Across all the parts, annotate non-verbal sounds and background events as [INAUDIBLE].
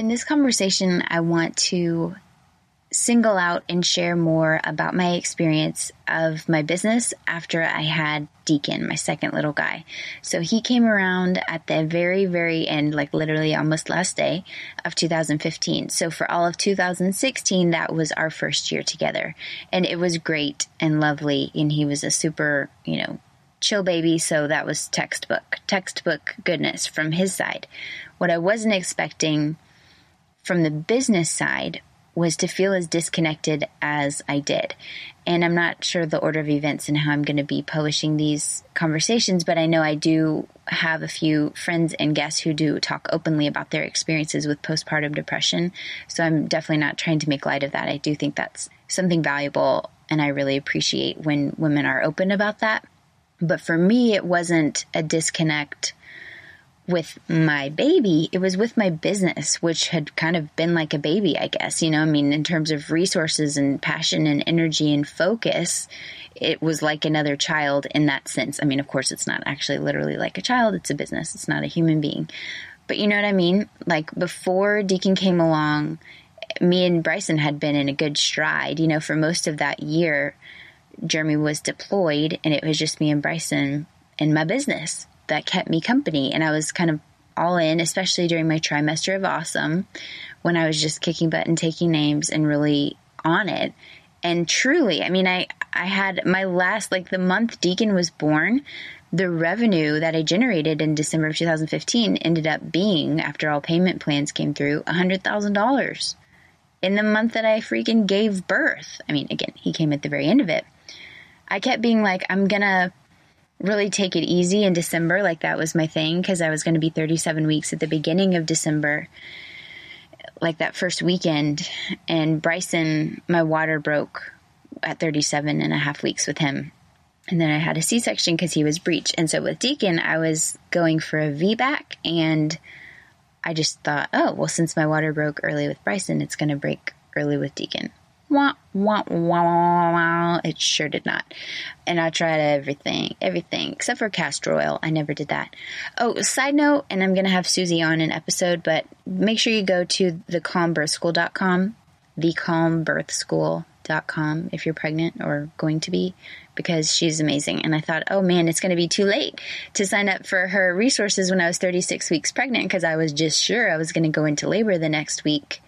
In this conversation, I want to single out and share more about my experience of my business after I had Deacon, my second little guy. So he came around at the very, very end, like literally almost last day of 2015. So for all of 2016, that was our first year together. And it was great and lovely. And he was a super, you know, chill baby. So that was textbook, textbook goodness from his side. What I wasn't expecting from the business side was to feel as disconnected as I did. And I'm not sure the order of events and how I'm going to be publishing these conversations, but I know I do have a few friends and guests who do talk openly about their experiences with postpartum depression. So I'm definitely not trying to make light of that. I do think that's something valuable, and I really appreciate when women are open about that. But for me, it wasn't a disconnect with my baby, it was with my business, which had kind of been like a baby, I guess. You know, I mean, in terms of resources and passion and energy and focus, it was like another child in that sense. I mean, of course, it's not actually literally like a child, it's a business, it's not a human being. But you know what I mean? Like before Deacon came along, me and Bryson had been in a good stride. You know, for most of that year, Jeremy was deployed and it was just me and Bryson in my business that kept me company. And I was kind of all in, especially during my trimester of awesome when I was just kicking butt and taking names and really on it. And truly, I mean, I, I had my last, like the month Deacon was born, the revenue that I generated in December of 2015 ended up being, after all payment plans came through, $100,000 in the month that I freaking gave birth. I mean, again, he came at the very end of it. I kept being like, I'm gonna really take it easy in December. Like that was my thing because I was going to be 37 weeks at the beginning of December, like that first weekend. And Bryson, my water broke at 37 and a half weeks with him. And then I had a C section because he was breech. And so with Deacon, I was going for a VBAC. And I just thought, oh, well, since my water broke early with Bryson, it's going to break early with Deacon wah, wah, wah, wah. It sure did not. And I tried everything, everything except for castor oil. I never did that. Oh, side note, and I'm going to have Susie on an episode, but make sure you go to thecalmbirthschool.com, thecalmbirthschool.com if you're pregnant or going to be because she's amazing. And I thought, oh man, it's going to be too late to sign up for her resources when I was 36 weeks pregnant because I was just sure I was going to go into labor the next week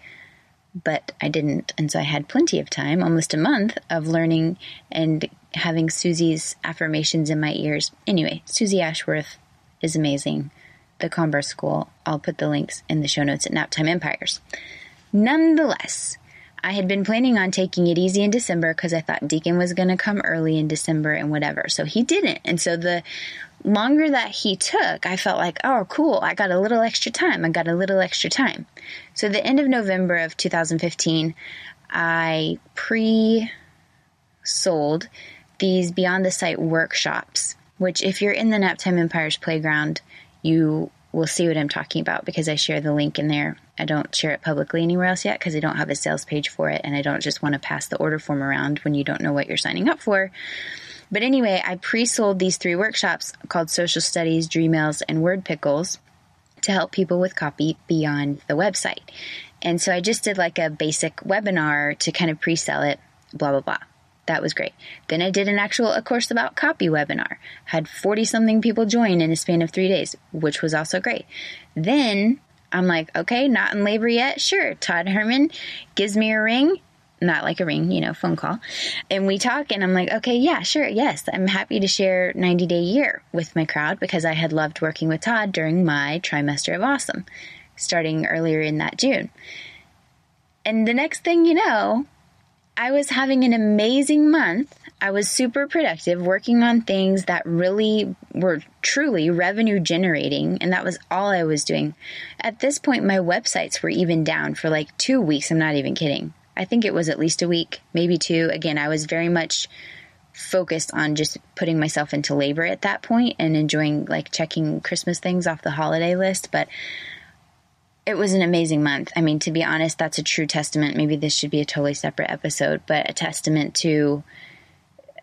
but I didn't. And so I had plenty of time, almost a month, of learning and having Susie's affirmations in my ears. Anyway, Susie Ashworth is amazing. The Birth School. I'll put the links in the show notes at Naptime Empires. Nonetheless, I had been planning on taking it easy in December because I thought Deacon was going to come early in December and whatever. So he didn't. And so the longer that he took, I felt like, oh, cool, I got a little extra time. I got a little extra time. So, the end of November of 2015, I pre sold these Beyond the Site workshops, which, if you're in the Naptime Empires playground, you will see what I'm talking about because I share the link in there. I don't share it publicly anywhere else yet because I don't have a sales page for it and I don't just want to pass the order form around when you don't know what you're signing up for. But anyway, I pre sold these three workshops called Social Studies, Dreamails, and Word Pickles to help people with copy beyond the website. And so I just did like a basic webinar to kind of pre sell it, blah, blah, blah. That was great. Then I did an actual A Course About Copy webinar. Had 40 something people join in a span of three days, which was also great. Then I'm like, okay, not in labor yet. Sure. Todd Herman gives me a ring not like a ring, you know, phone call. And we talk, and I'm like, okay, yeah, sure, yes, I'm happy to share 90 Day Year with my crowd because I had loved working with Todd during my trimester of awesome, starting earlier in that June. And the next thing you know, I was having an amazing month. I was super productive, working on things that really were truly revenue generating, and that was all I was doing. At this point, my websites were even down for like two weeks. I'm not even kidding. I think it was at least a week, maybe two. Again, I was very much focused on just putting myself into labor at that point and enjoying like checking Christmas things off the holiday list. But it was an amazing month. I mean, to be honest, that's a true testament. Maybe this should be a totally separate episode, but a testament to,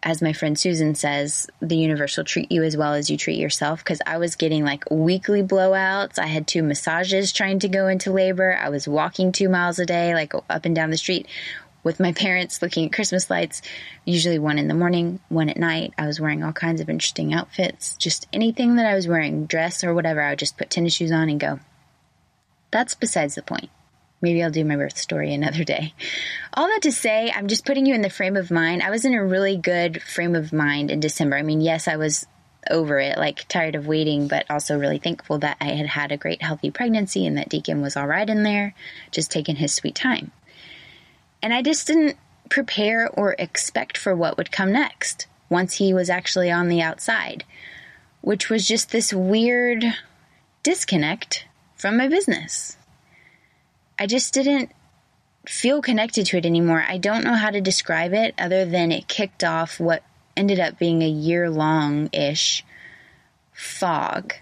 as my friend Susan says, the universe will treat you as well as you treat yourself. Because I was getting like weekly blowouts. I had two massages trying to go into labor. I was walking two miles a day, like up and down the street with my [LAUGHS] parents looking at Christmas lights, usually one in the morning, one at night. I was wearing all kinds of interesting outfits. Just anything that I was wearing, dress or whatever, I would just put tennis shoes on and go. That's besides the point. Maybe I'll do my birth story another day. All that to say, I'm just putting you in the frame of mind. I was in a really good frame of mind in December. I mean, yes, I was over it, like tired of waiting, but also really thankful that I had had a great healthy pregnancy and that Deacon was all right in there, just taking his sweet time. And I just didn't prepare or expect for what would come next once he was actually on the outside, which was just this weird disconnect from my business. I just didn't feel connected to it anymore. I don't know how to describe it other than it kicked off what ended up being a year long ish fog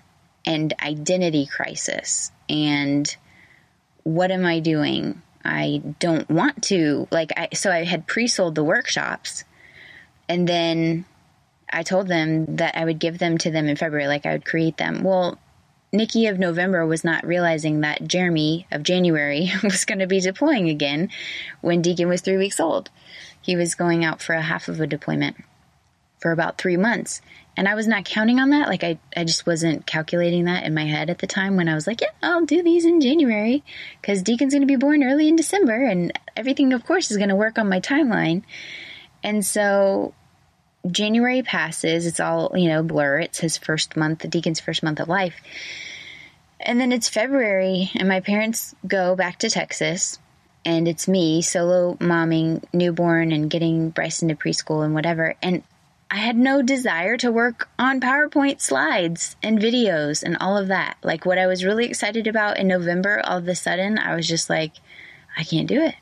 and identity crisis. And what am I doing? I don't want to. Like, I, so I had pre sold the workshops and then I told them that I would give them to them in February, like I would create them. Well, Nikki of November was not realizing that Jeremy of January [LAUGHS] was going to be deploying again when Deacon was three weeks old. He was going out for a half of a deployment for about three months. And I was not counting on that. Like, I, I just wasn't calculating that in my head at the time when I was like, yeah, I'll do these in January because Deacon's going to be born early in December and everything, of course, is going to work on my timeline. And so January passes, it's all, you know, blur. It's his first month, the deacon's first month of life. And then it's February, and my parents go back to Texas, and it's me solo momming newborn and getting Bryson to preschool and whatever. And I had no desire to work on PowerPoint slides and videos and all of that. Like what I was really excited about in November, all of a sudden, I was just like, I can't do it.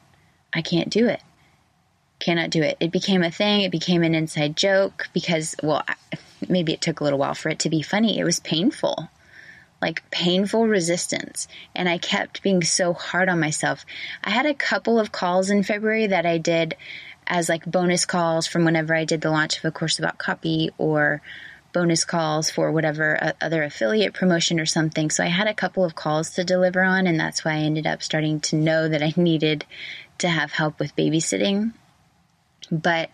I can't do it cannot do it. It became a thing. It became an inside joke because, well, maybe it took a little while for it to be funny. It was painful, like painful resistance. And I kept being so hard on myself. I had a couple of calls in February that I did as like bonus calls from whenever I did the launch of a course about copy or bonus calls for whatever uh, other affiliate promotion or something. So I had a couple of calls to deliver on, and that's why I ended up starting to know that I [LAUGHS] needed to have help with babysitting but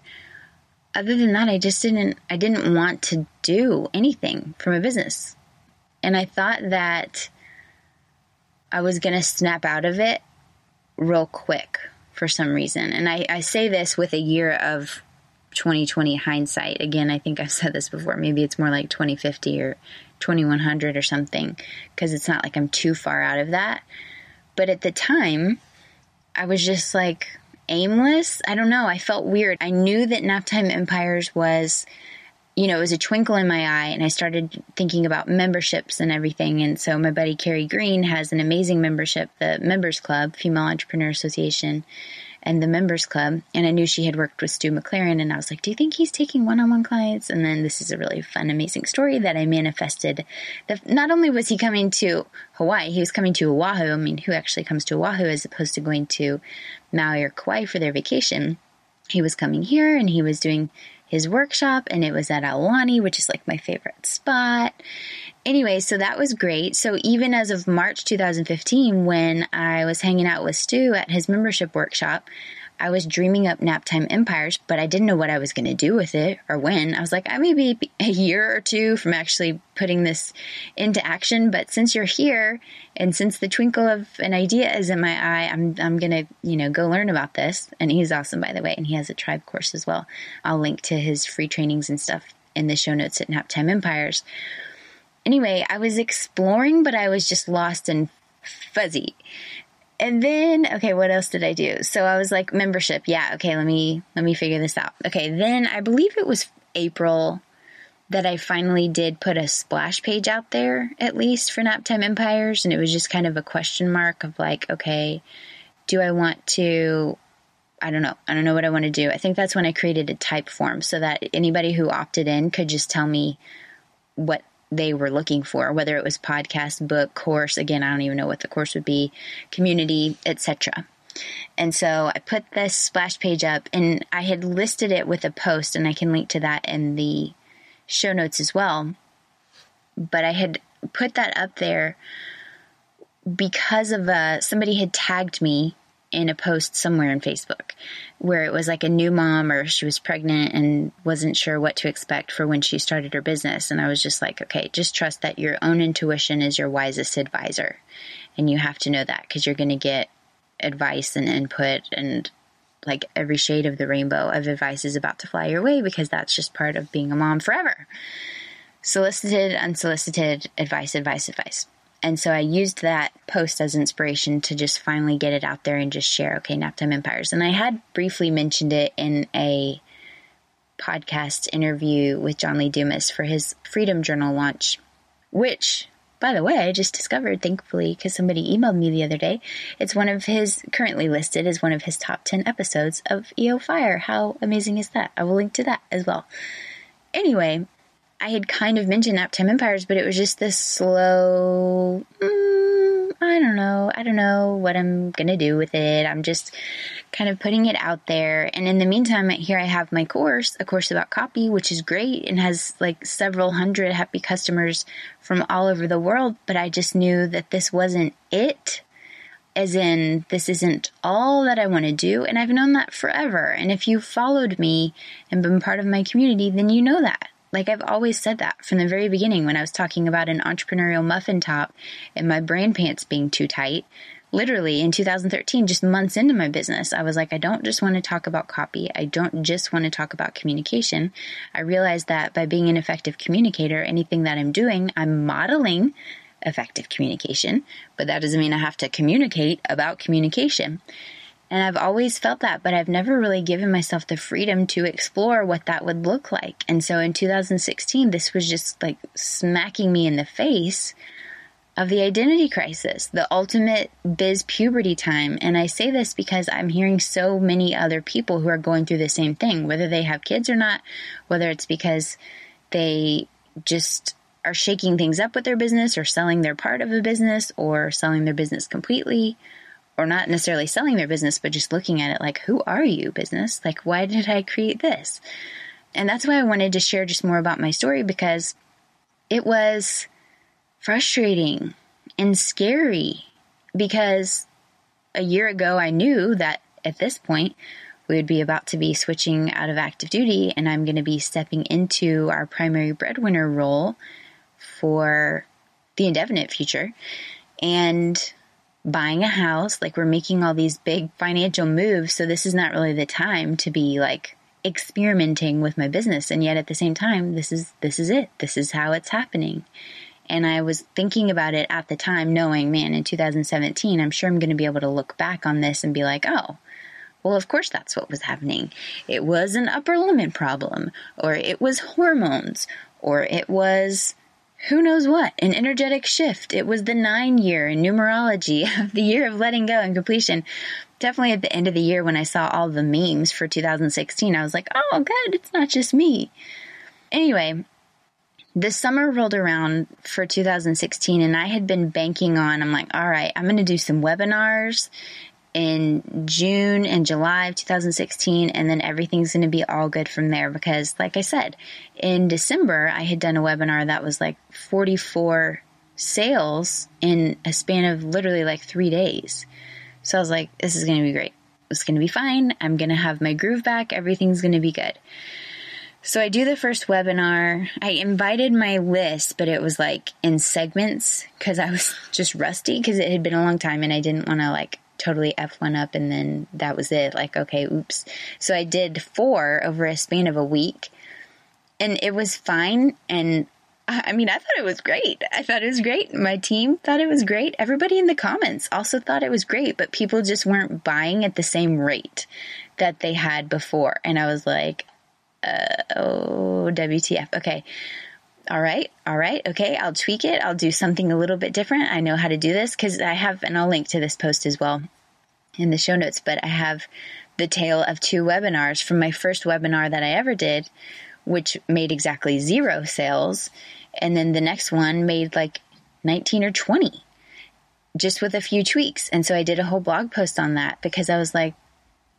other than that, I just didn't, I didn't want to do anything for my business. And I thought that I was going to snap out of it real quick for some reason. And I, I say this with a year of 2020 hindsight. Again, I think I've said this before. Maybe it's more like 2050 or 2100 or something because it's not like I'm too far out of that. But at the time, I was just like, aimless. I don't know. I felt weird. I knew that Naptime Empires was, you know, it was a twinkle in my eye, and I started thinking about memberships and everything. And so my buddy Carrie Green has an amazing membership, the Members Club, Female Entrepreneur Association and the members club. And I knew she had worked with Stu McLaren. And I was like, do you think he's taking one on one clients? And then this is a really fun, amazing story that I manifested. That not only was he coming to Hawaii, he was coming to Oahu. I mean, who actually comes to Oahu as opposed to going to Maui or Kauai for their vacation? He was coming here and he was doing his workshop and it was at Aulani, which is like my favorite spot. Anyway, so that was great. So even as of March 2015, when I was hanging out with Stu at his membership workshop, I was dreaming up Naptime Empires, but I didn't know what I was going to do with it or when. I was like, I may be a year or two from actually putting this into action, but since you're here and since the twinkle of an idea is in my eye, I'm I'm going to, you know, go learn about this. And he's awesome by the way, and he has a tribe course as well. I'll link to his free trainings and stuff in the show notes at Naptime Empires. Anyway, I was exploring, but I was just lost and fuzzy And then, okay, what else did I do? So I was like, membership. Yeah, okay, let me let me figure this out. Okay, then I believe it was April that I finally did put a splash page out there, at least for Naptime Empires, and it was just kind of a question mark of like, okay, do I want to I don't know. I don't know what I want to do. I think that's when I created a type form so that anybody who opted in could just tell me what they were looking for, whether it was podcast, book, course. Again, I don't even know what the course would be, community, etc. And so I put this splash page up and I had listed it with a post, and I can link to that in the show notes as well. But I had put that up there because of uh, somebody had tagged me in a post somewhere in Facebook where it was like a new mom or she was pregnant and wasn't sure what to expect for when she started her business. And I was just like, okay, just trust that your own intuition is your wisest advisor. And you have to know that because you're going to get advice and input and like every shade of the rainbow of advice is about to fly your way because that's just part of being a mom forever. Solicited, unsolicited advice, advice, advice. And so I used that post as inspiration to just finally get it out there and just share, okay, Naptime Empires. And I had briefly mentioned it in a podcast interview with John Lee Dumas for his Freedom Journal launch, which, by the way, I just discovered, thankfully, because somebody emailed me the other day. It's one of his, currently listed as one of his top 10 episodes of EO Fire. How amazing is that? I will link to that as well. Anyway, I had kind of mentioned Naptime Empires, but it was just this slow. Mm, I don't know. I don't know what I'm gonna do with it. I'm just kind of putting it out there. And in the meantime, here I have my course, a course about copy, which is great and has like several hundred happy customers from all over the world. But I just knew that this wasn't it. As in, this isn't all that I want to do, and I've known that forever. And if you followed me and been part of my community, then you know that. Like I've always said that from the very beginning when I was talking about an entrepreneurial muffin top and my brain pants being too tight. Literally in 2013, just months into my business, I was like, I don't just want to talk about copy. I don't just want to talk about communication. I realized that by being an effective communicator, anything that I'm doing, I'm modeling effective communication, but that doesn't mean I have to communicate about communication. And I've always felt that, but I've never really given myself the freedom to explore what that would look like. And so in 2016, this was just like smacking me in the face of the identity crisis, the ultimate biz puberty time. And I say this because I'm hearing so many other people who are going through the same thing, whether they have kids or not, whether it's because they just are shaking things up with their business or selling their part of a business or selling their business completely or not necessarily selling their business, but just looking at it like, who are you, business? Like, why did I create this? And that's why I wanted to share just more about my story because it was frustrating and scary because a year ago I knew that at this point we would be about to be switching out of active duty and I'm going to be stepping into our primary breadwinner role for the indefinite future. And buying a house, like we're making all these big financial moves. So this is not really the time to be like experimenting with my business. And yet at the same time, this is, this is it. This is how it's happening. And I was thinking about it at the time, knowing, man, in 2017, I'm sure I'm going to be able to look back on this and be like, oh, well, of course that's what was happening. It was an upper limit problem, or it was hormones, or it was who knows what, an energetic shift. It was the nine year in numerology [LAUGHS] of the year of letting go and completion. Definitely at the end of the year when I saw all the memes for 2016, I was like, oh, good, it's not just me. Anyway, the summer rolled around for 2016 and I had been banking on, I'm like, all right, I'm going to do some webinars in June and July of 2016, and then everything's going to be all good from there. Because, like I said, in December, I had done a webinar that was like 44 sales in a span of literally like three days. So I was like, this is going to be great. It's going to be fine. I'm going to have my groove back. Everything's going to be good. So I do the first webinar. I invited my list, but it was like in segments because I was [LAUGHS] just rusty because it had been a long time and I didn't want to like totally F one up and then that was it. Like, okay, oops. So I did four over a span of a week and it was fine. And I mean, I thought it was great. I thought it was great. My team thought it was great. Everybody in the comments also thought it was great, but people just weren't buying at the same rate that they had before. And I was like, uh, oh, WTF. Okay. All right. All right. Okay. I'll tweak it. I'll do something a little bit different. I know how to do this because I have, and I'll link to this post as well in the show notes, but I have the tale of two webinars from my first webinar that I ever did, which made exactly zero sales. And then the next one made like 19 or 20 just with a few tweaks. And so I did a whole blog post on that because I was like,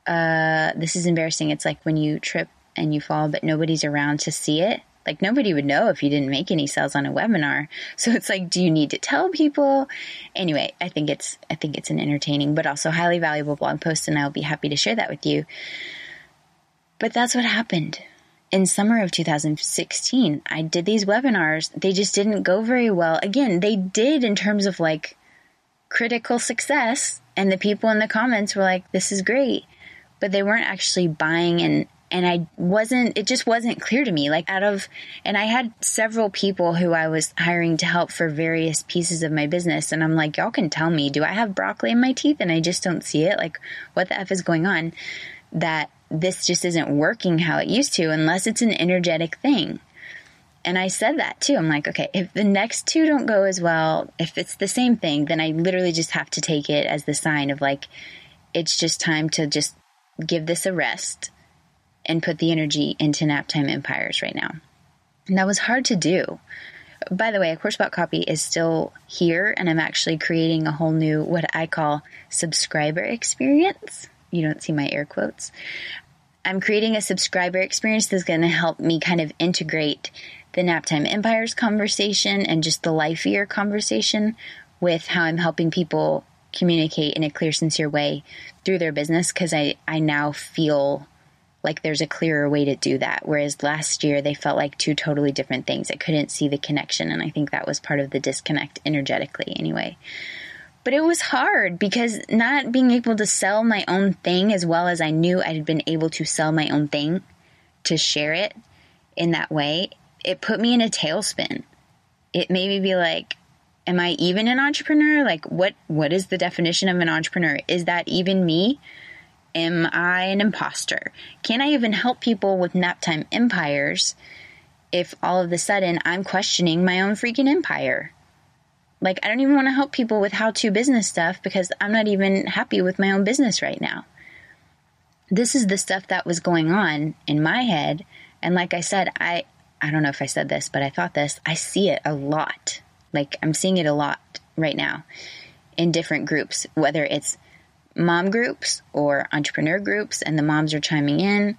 uh, this is embarrassing. It's like when you trip and you fall, but nobody's around to see it. Like nobody would know if you didn't make any sales on a webinar. So it's like, do you need to tell people? Anyway, I think it's, I think it's an entertaining, but also highly valuable blog post and I'll be happy to share that with you. But that's what happened in summer of 2016. I did these webinars. They just didn't go very well. Again, they did in terms of like critical success and the people in the comments were like, this is great, but they weren't actually buying and and I wasn't, it just wasn't clear to me. Like, out of, and I had several people who I was hiring to help for various pieces of my business. And I'm like, y'all can tell me, do I have broccoli in my teeth and I just don't see it? Like, what the F is going on? That this just isn't working how it used to unless it's an energetic thing. And I said that too. I'm like, okay, if the next two don't go as well, if it's the same thing, then I literally just have to take it as the sign of like, it's just time to just give this a rest and put the energy into naptime empires right now. And that was hard to do. By the way, A Course About Copy is still here, and I'm actually creating a whole new, what I call subscriber experience. You don't see my air quotes. I'm creating a subscriber experience that's going to help me kind of integrate the Naptime Empires conversation and just the life year conversation with how I'm helping people communicate in a clear, sincere way through their business because I, I now feel like there's a clearer way to do that. Whereas last year they felt like two totally different things. I couldn't see the connection. And I think that was part of the disconnect energetically anyway. But it was hard because not being able to sell my own thing as well as I knew I had been able to sell my own thing to share it in that way, it put me in a tailspin. It made me be like, am I even an entrepreneur? Like what what is the definition of an entrepreneur? Is that even me? Am I an imposter? Can I even help people with naptime empires if all of a sudden I'm questioning my own freaking empire? Like, I don't even want to help people with how to business stuff because I'm not even happy with my own business right now. This is the stuff that was going on in my head. And like I said, I, I don't know if I said this, but I thought this. I see it a lot. Like, I'm seeing it a lot right now in different groups, whether it's mom groups or entrepreneur groups, and the moms are chiming in,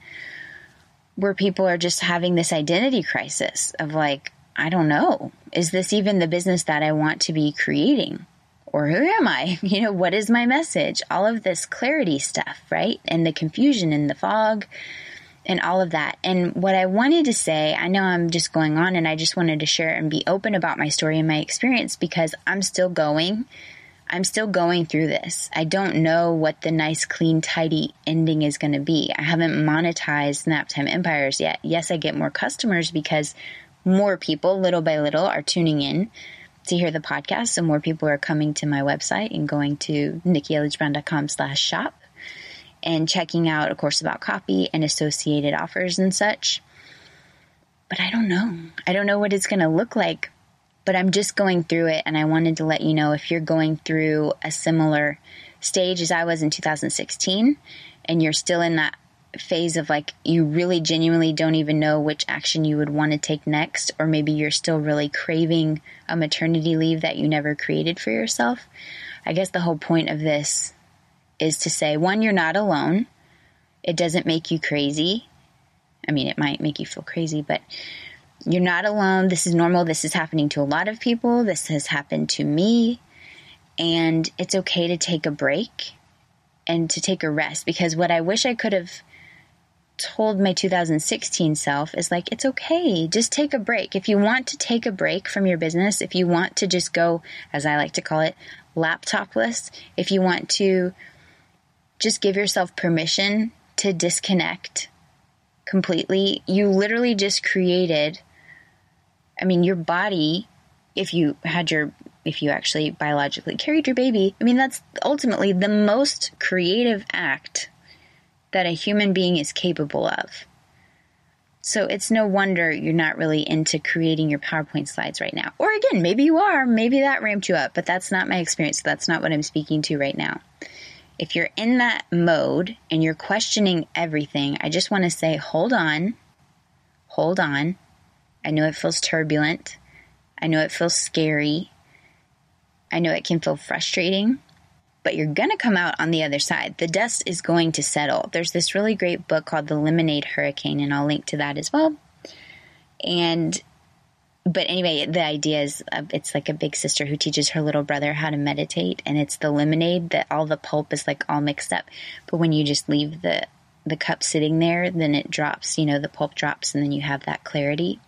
where people are just having this identity crisis of like, I don't know, is this even the business that I want to be creating? Or who am I? [LAUGHS] You know, what is my message? All of this clarity stuff, right? And the confusion and the fog and all of that. And what I wanted to say, I know I'm just going on and I just wanted to share and be open about my story and my experience because I'm still going I'm still going through this. I don't know what the nice, clean, tidy ending is going to be. I haven't monetized Naptime Empires yet. Yes, I get more customers because more people, little by little, are tuning in to hear the podcast. So more people are coming to my website and going to nikkielledgebrown.com slash shop and checking out a course about copy and associated offers and such. But I don't know. I don't know what it's going to look like but I'm just going through it and I wanted to let you know if you're going through a similar stage as I was in 2016 and you're still in that phase of like you really genuinely don't even know which action you would want to take next or maybe you're still really craving a maternity leave that you never created for yourself. I guess the whole point of this is to say one you're not alone. It doesn't make you crazy. I mean, it might make you feel crazy, but you're not alone. This is normal. This is happening to a lot of people. This has happened to me. And it's okay to take a break and to take a rest because what I wish I could have told my 2016 self is like, it's okay. Just take a break. If you want to take a break from your business, if you want to just go, as I like to call it, laptopless, if you want to just give yourself permission to disconnect completely, you literally just created I mean, your body, if you had your, if you actually biologically carried your baby, I mean, that's ultimately the most creative act that a human being is capable of. So it's no wonder you're not really into creating your PowerPoint slides right now. Or again, maybe you are, maybe that ramped you up, but that's not my experience. That's not what I'm speaking to right now. If you're in that mode and you're questioning everything, I just want to say, hold on, hold on. I know it feels turbulent. I know it feels scary. I know it can feel frustrating but you're going to come out on the other side. The dust is going to settle. There's this really great book called The Lemonade Hurricane, and I'll link to that as well. And, but anyway, the idea is uh, it's like a big sister who teaches her little brother how to meditate, and it's the lemonade that all the pulp is like all mixed up. But when you just leave the, the cup sitting there, then it drops, you know, the pulp drops, and then you have that clarity.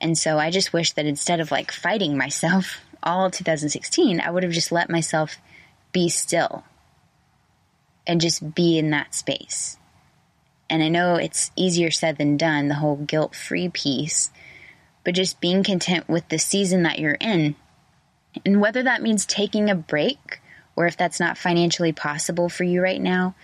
And so I just wish that instead of like fighting myself all 2016, I would have just let myself be still and just be in that space. And I know it's easier said than done, the whole guilt free piece, but just being content with the season that you're in. And whether that means taking a break or if that's not financially possible for you right now,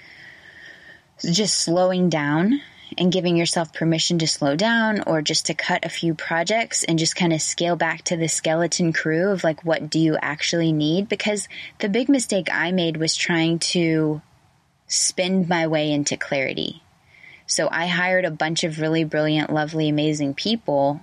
just slowing down and giving yourself permission to slow down or just to cut a few projects and just kind of scale back to the skeleton crew of like, what do you actually need? Because the big mistake I made was trying to spend my way into clarity. So I hired a bunch of really brilliant, lovely, amazing people.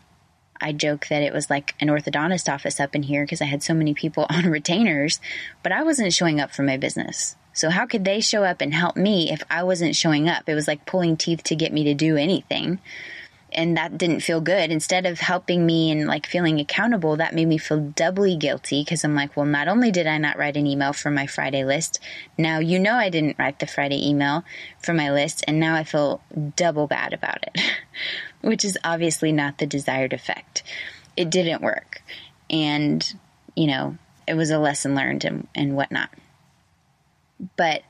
I joke that it was like an orthodontist office up in here because I had so many people [LAUGHS] on retainers, but I wasn't showing up for my business. So how could they show up and help me if I wasn't showing up? It was like pulling teeth to get me to do anything. And that didn't feel good. Instead of helping me and like feeling accountable, that made me feel doubly guilty because I'm like, well, not only did I not write an email for my Friday list, now you know I didn't write the Friday email for my list, and now I feel double bad about it, [LAUGHS] which is obviously not the desired effect. It didn't work. And, you know, it was a lesson learned and, and whatnot. But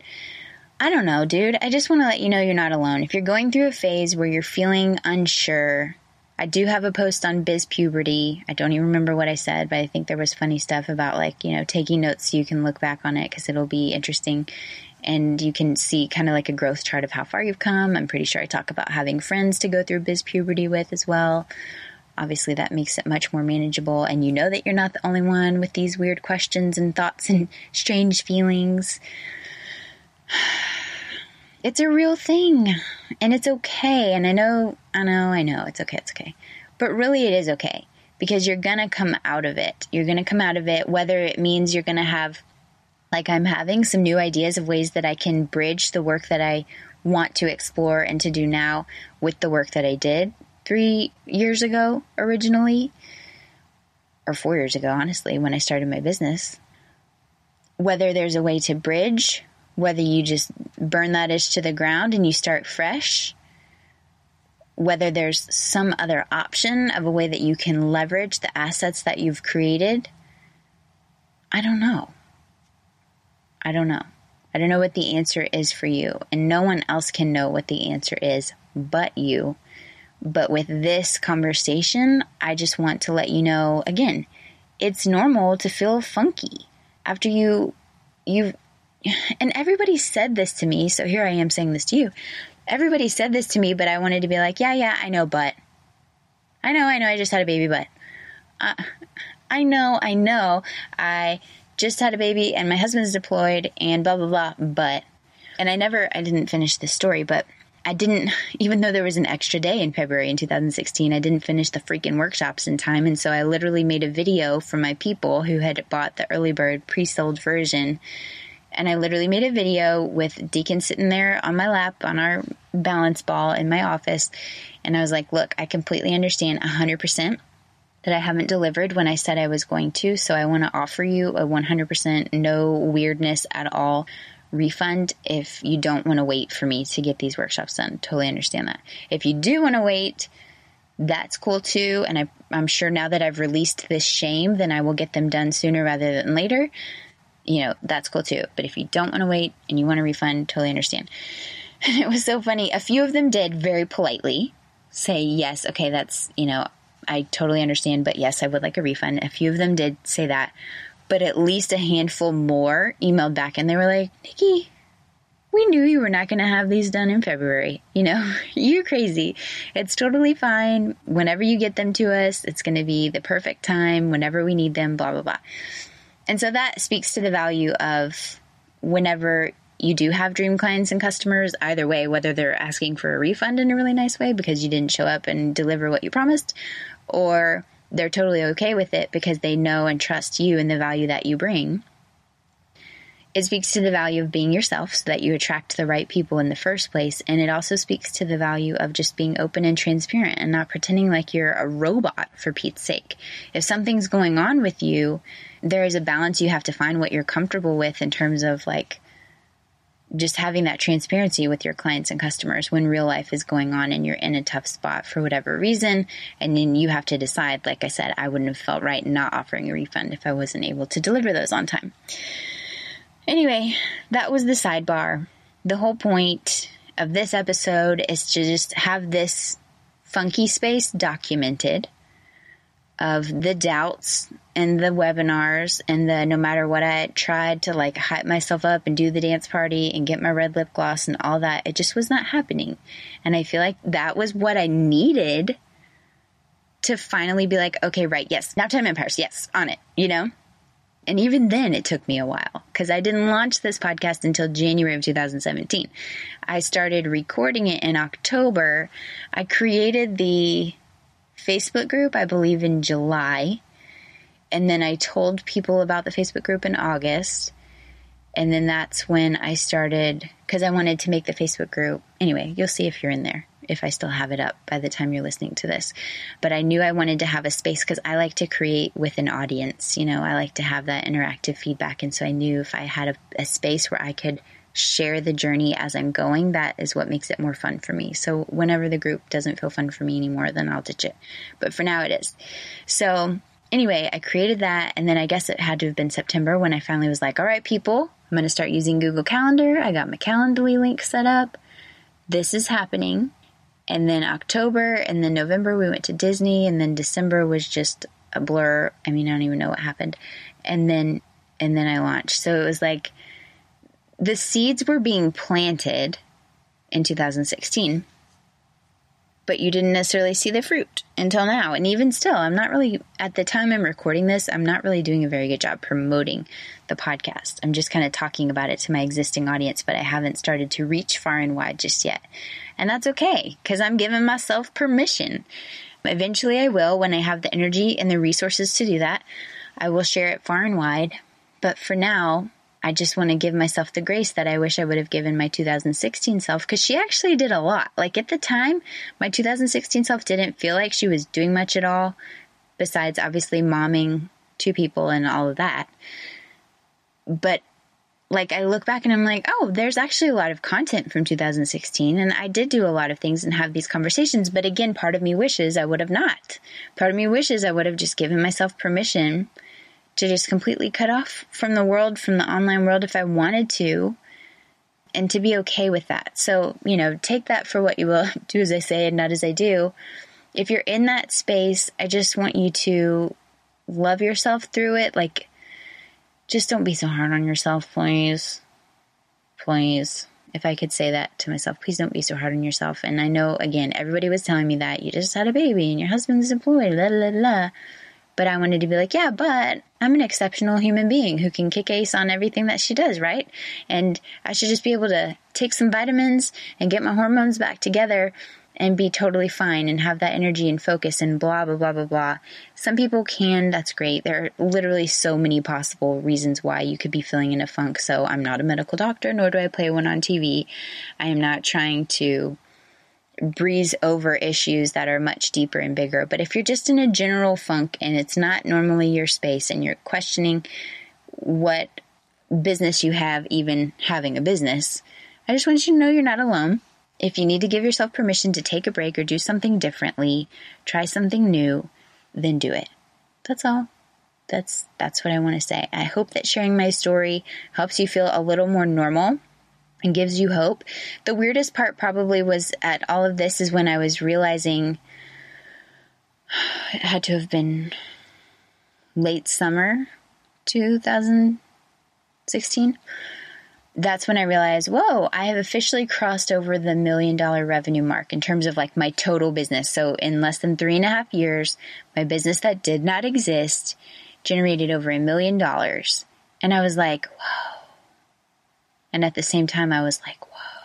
I don't know, dude. I just want to let you know you're not alone. If you're going through a phase where you're feeling unsure, I do have a post on biz puberty. I don't even remember what I said, but I think there was funny stuff about like, you know, taking notes so you can look back on it because it'll be interesting and you can see kind of like a growth chart of how far you've come. I'm pretty sure I talk about having friends to go through biz puberty with as well. Obviously, that makes it much more manageable, and you know that you're not the only one with these weird questions and thoughts and [LAUGHS] strange feelings. [SIGHS] It's a real thing and it's okay. And I know, I know, I know it's okay, it's okay. But really, it is okay because you're going to come out of it. You're going to come out of it, whether it means you're going to have, like I'm having, some new ideas of ways that I can bridge the work that I want to explore and to do now with the work that I did three years ago originally, or four years ago, honestly, when I started my business. Whether there's a way to bridge whether you just burn that ish to the ground and you start fresh, whether there's some other option of a way that you can leverage the assets that you've created, I don't know. I don't know. I don't know what the answer is for you, and no one else can know what the answer is but you. But with this conversation, I just want to let you know again, it's normal to feel funky after you you've and everybody said this to me, so here I am saying this to you. Everybody said this to me, but I wanted to be like, yeah, yeah, I know, but. I know, I know, I just had a baby, but. Uh, I know, I know, I just had a baby and my husband's deployed and blah, blah, blah, but. And I never, I didn't finish this story, but I didn't, [LAUGHS] even though there was an extra day in February in 2016, I didn't finish the freaking workshops in time. And so I literally made a video for my people who had bought the early bird pre sold version and I literally made a video with Deacon sitting there on my lap on our balance ball in my office. And I was like, look, I completely understand 100% that I haven't delivered when I said I was going to. So I want to offer you a 100% no weirdness at all refund if you don't want to wait for me to get these workshops done. Totally understand that. If you do want to wait, that's cool too. And I, I'm sure now that I've released this shame, then I will get them done sooner rather than later you know, that's cool too. But if you don't want to wait and you want a refund, totally understand. [LAUGHS] And it was so funny. A few of them did very politely say, yes, okay, that's, you know, I totally understand, but yes, I would like a refund. A few of them did say that, but at least a handful more emailed back and they were like, Nikki, we knew you were not going to have these done in February. You know, [LAUGHS] you're crazy. It's totally fine. Whenever you get them to us, it's going to be the perfect time whenever we need them, blah, blah, blah. And so that speaks to the value of whenever you do have dream clients and customers, either way, whether they're asking for a refund in a really nice way because you didn't show up and deliver what you promised, or they're totally okay with it because they know and trust you and the value that you bring. It speaks to the value of being yourself so that you attract the right people in the first place. And it also speaks to the value of just being open and transparent and not pretending like you're a robot for Pete's sake. If something's going on with you, there is a balance you have to find what you're comfortable with in terms of like just having that transparency with your clients and customers when real life is going on and you're in a tough spot for whatever reason. And then you have to decide, like I said, I wouldn't have felt right not offering a refund if I wasn't able to deliver those on time. Anyway, that was the sidebar. The whole point of this episode is to just have this funky space documented of the doubts and the webinars and the no matter what I tried to like hype myself up and do the dance party and get my red lip gloss and all that, it just was not happening. And I feel like that was what I needed to finally be like, okay, right, yes, Naptime Empires, yes, on it, you know? And even then, it took me a while because I didn't launch this podcast until January of 2017. I started recording it in October. I created the Facebook group, I believe, in July. And then I told people about the Facebook group in August. And then that's when I started, because I wanted to make the Facebook group. Anyway, you'll see if you're in there, if I still have it up by the time you're listening to this. But I knew I wanted to have a space because I like to create with an audience. You know, I like to have that interactive feedback. And so I knew if I had a, a space where I could share the journey as I'm going, that is what makes it more fun for me. So whenever the group doesn't feel fun for me anymore, then I'll ditch it. But for now, it is. So anyway, I created that, and then I guess it had to have been September when I finally was like, all right, people, I'm going to start using Google Calendar. I got my Calendly link set up. This is happening. And then October, and then November, we went to Disney, and then December was just a blur. I mean, I don't even know what happened. And then, and then I launched. So it was like, the seeds were being planted in 2016, but you didn't necessarily see the fruit until now. And even still, I'm not really, at the time I'm recording this, I'm not really doing a very good job promoting the podcast. I'm just kind of talking about it to my existing audience, but I haven't started to reach far and wide just yet. And that's okay, because I'm giving myself permission. Eventually, I will when I have the energy and the resources to do that. I will share it far and wide. But for now, I just want to give myself the grace that I wish I would have given my 2016 self because she actually did a lot. Like at the time, my 2016 self didn't feel like she was doing much at all, besides obviously momming two people and all of that. But like I look back and I'm like, oh, there's actually a lot of content from 2016 and I did do a lot of things and have these conversations, but again, part of me wishes I would have not. Part of me wishes I would have just given myself permission to just completely cut off from the world, from the online world if I wanted to, and to be okay with that. So, you know, take that for what you will, [LAUGHS] do as I say and not as I do. If you're in that space, I just want you to love yourself through it. Like, just don't be so hard on yourself, please. Please. If I could say that to myself, please don't be so hard on yourself. And I know, again, everybody was telling me that you just had a baby and your husband's employed, la la la. But I wanted to be like, yeah, but I'm an exceptional human being who can kick ace on everything that she does, right? And I should just be able to take some vitamins and get my hormones back together and be totally fine and have that energy and focus and blah, blah, blah, blah, blah. Some people can, that's great. There are literally so many possible reasons why you could be feeling in a funk. So I'm not a medical doctor, nor do I play one on TV. I am not trying to breeze over issues that are much deeper and bigger. But if you're just in a general funk and it's not normally your space and you're questioning what business you have, even having a business, I just want you to know you're not alone. If you need to give yourself permission to take a break or do something differently, try something new, then do it. That's all. That's that's what I want to say. I hope that sharing my story helps you feel a little more normal and gives you hope. The weirdest part probably was at all of this is when I was realizing [SIGHS] it had to have been late summer 2016 that's when I realized, whoa, I have officially crossed over the million dollar revenue mark in terms of like my total business. So in less than three and a half years, my business that did not exist generated over a million dollars. And I was like, whoa. And at the same time, I was like, whoa,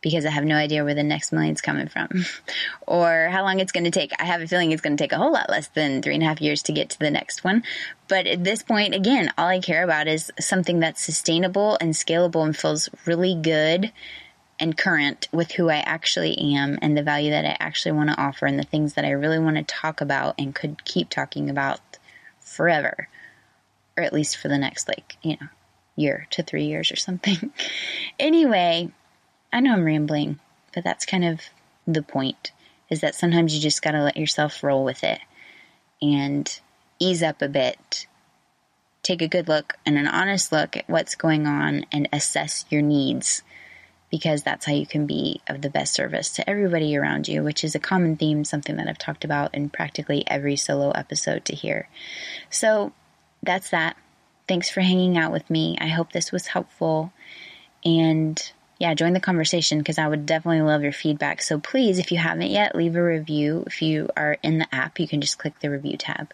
because I have no idea where the next million's coming from [LAUGHS] or how long it's going to take. I have a feeling it's going to take a whole lot less than three and a half years to get to the next one. But at this point, again, all I care about is something that's sustainable and scalable and feels really good and current with who I actually am and the value that I actually want to offer and the things that I really want to talk about and could keep talking about forever. Or at least for the next, like, you know, year to three years or something. [LAUGHS] anyway, I know I'm rambling, but that's kind of the point is that sometimes you just got to let yourself roll with it and ease up a bit. Take a good look and an honest look at what's going on and assess your needs because that's how you can be of the best service to everybody around you, which is a common theme, something that I've talked about in practically every solo episode to hear. So that's that. Thanks for hanging out with me. I hope this was helpful. And yeah, join the conversation because I would definitely love your feedback. So please, if you haven't yet, leave a review. If you are in the app, you can just click the review tab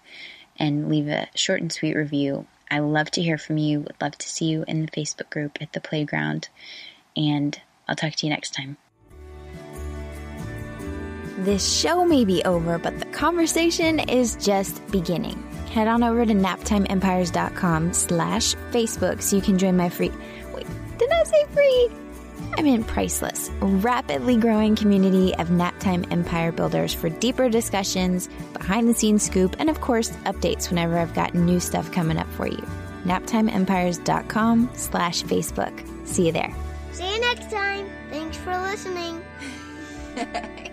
and leave a short and sweet review. I love to hear from you. Would love to see you in the Facebook group at the playground. And I'll talk to you next time. This show may be over, but the conversation is just beginning. Head on over to naptimeempires.com slash Facebook so you can join my free... Wait, did I say free? I'm in Priceless, rapidly growing community of Naptime Empire builders for deeper discussions, behind the scenes scoop, and of course, updates whenever I've got new stuff coming up for you. NaptimeEmpires.com slash Facebook. See you there. See you next time. Thanks for listening. [LAUGHS]